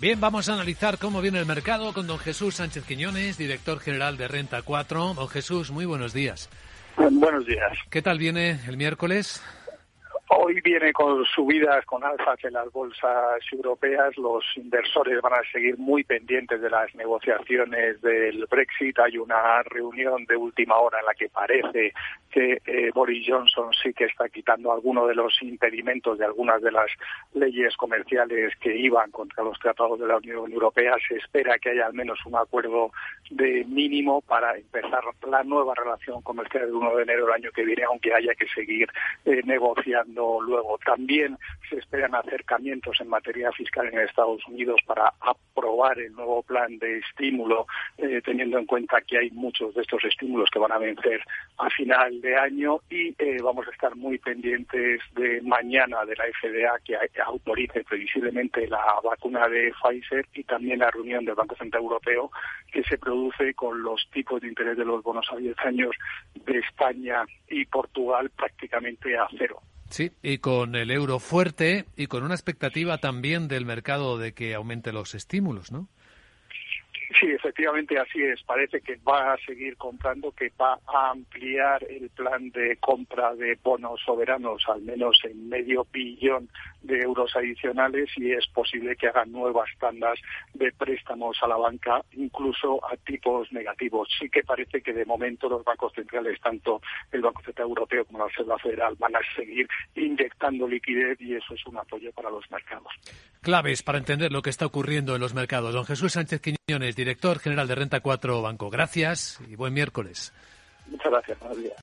Bien, vamos a analizar cómo viene el mercado con don Jesús Sánchez Quiñones, director general de Renta 4. Don Jesús, muy buenos días. Buenos días. ¿Qué tal viene el miércoles? Hoy viene con subidas, con alzas en las bolsas europeas. Los inversores van a seguir muy pendientes de las negociaciones del Brexit. Hay una reunión de última hora en la que parece que eh, Boris Johnson sí que está quitando algunos de los impedimentos de algunas de las leyes comerciales que iban contra los tratados de la Unión Europea. Se espera que haya al menos un acuerdo de mínimo para empezar la nueva relación comercial el 1 de enero del año que viene, aunque haya que seguir eh, negociando luego. También se esperan acercamientos en materia fiscal en Estados Unidos para aprobar el nuevo plan de estímulo, eh, teniendo en cuenta que hay muchos de estos estímulos que van a vencer a final de año y eh, vamos a estar muy pendientes de mañana de la FDA que autorice previsiblemente la vacuna de Pfizer y también la reunión del Banco Central Europeo que se produce con los tipos de interés de los bonos a 10 años de España y Portugal prácticamente a cero. Sí, y con el euro fuerte y con una expectativa también del mercado de que aumente los estímulos, ¿no? Sí, efectivamente así es. Parece que va a seguir comprando, que va a ampliar el plan de compra de bonos soberanos al menos en medio billón de euros adicionales y es posible que hagan nuevas tandas de préstamos a la banca, incluso a tipos negativos. Sí que parece que de momento los bancos centrales, tanto el Banco Central Europeo como la Reserva Federal, van a seguir inyectando liquidez y eso es un apoyo para los mercados. Claves para entender lo que está ocurriendo en los mercados. Don Jesús Sánchez Quiñones, director general de Renta 4 Banco. Gracias y buen miércoles. Muchas gracias. Buenos.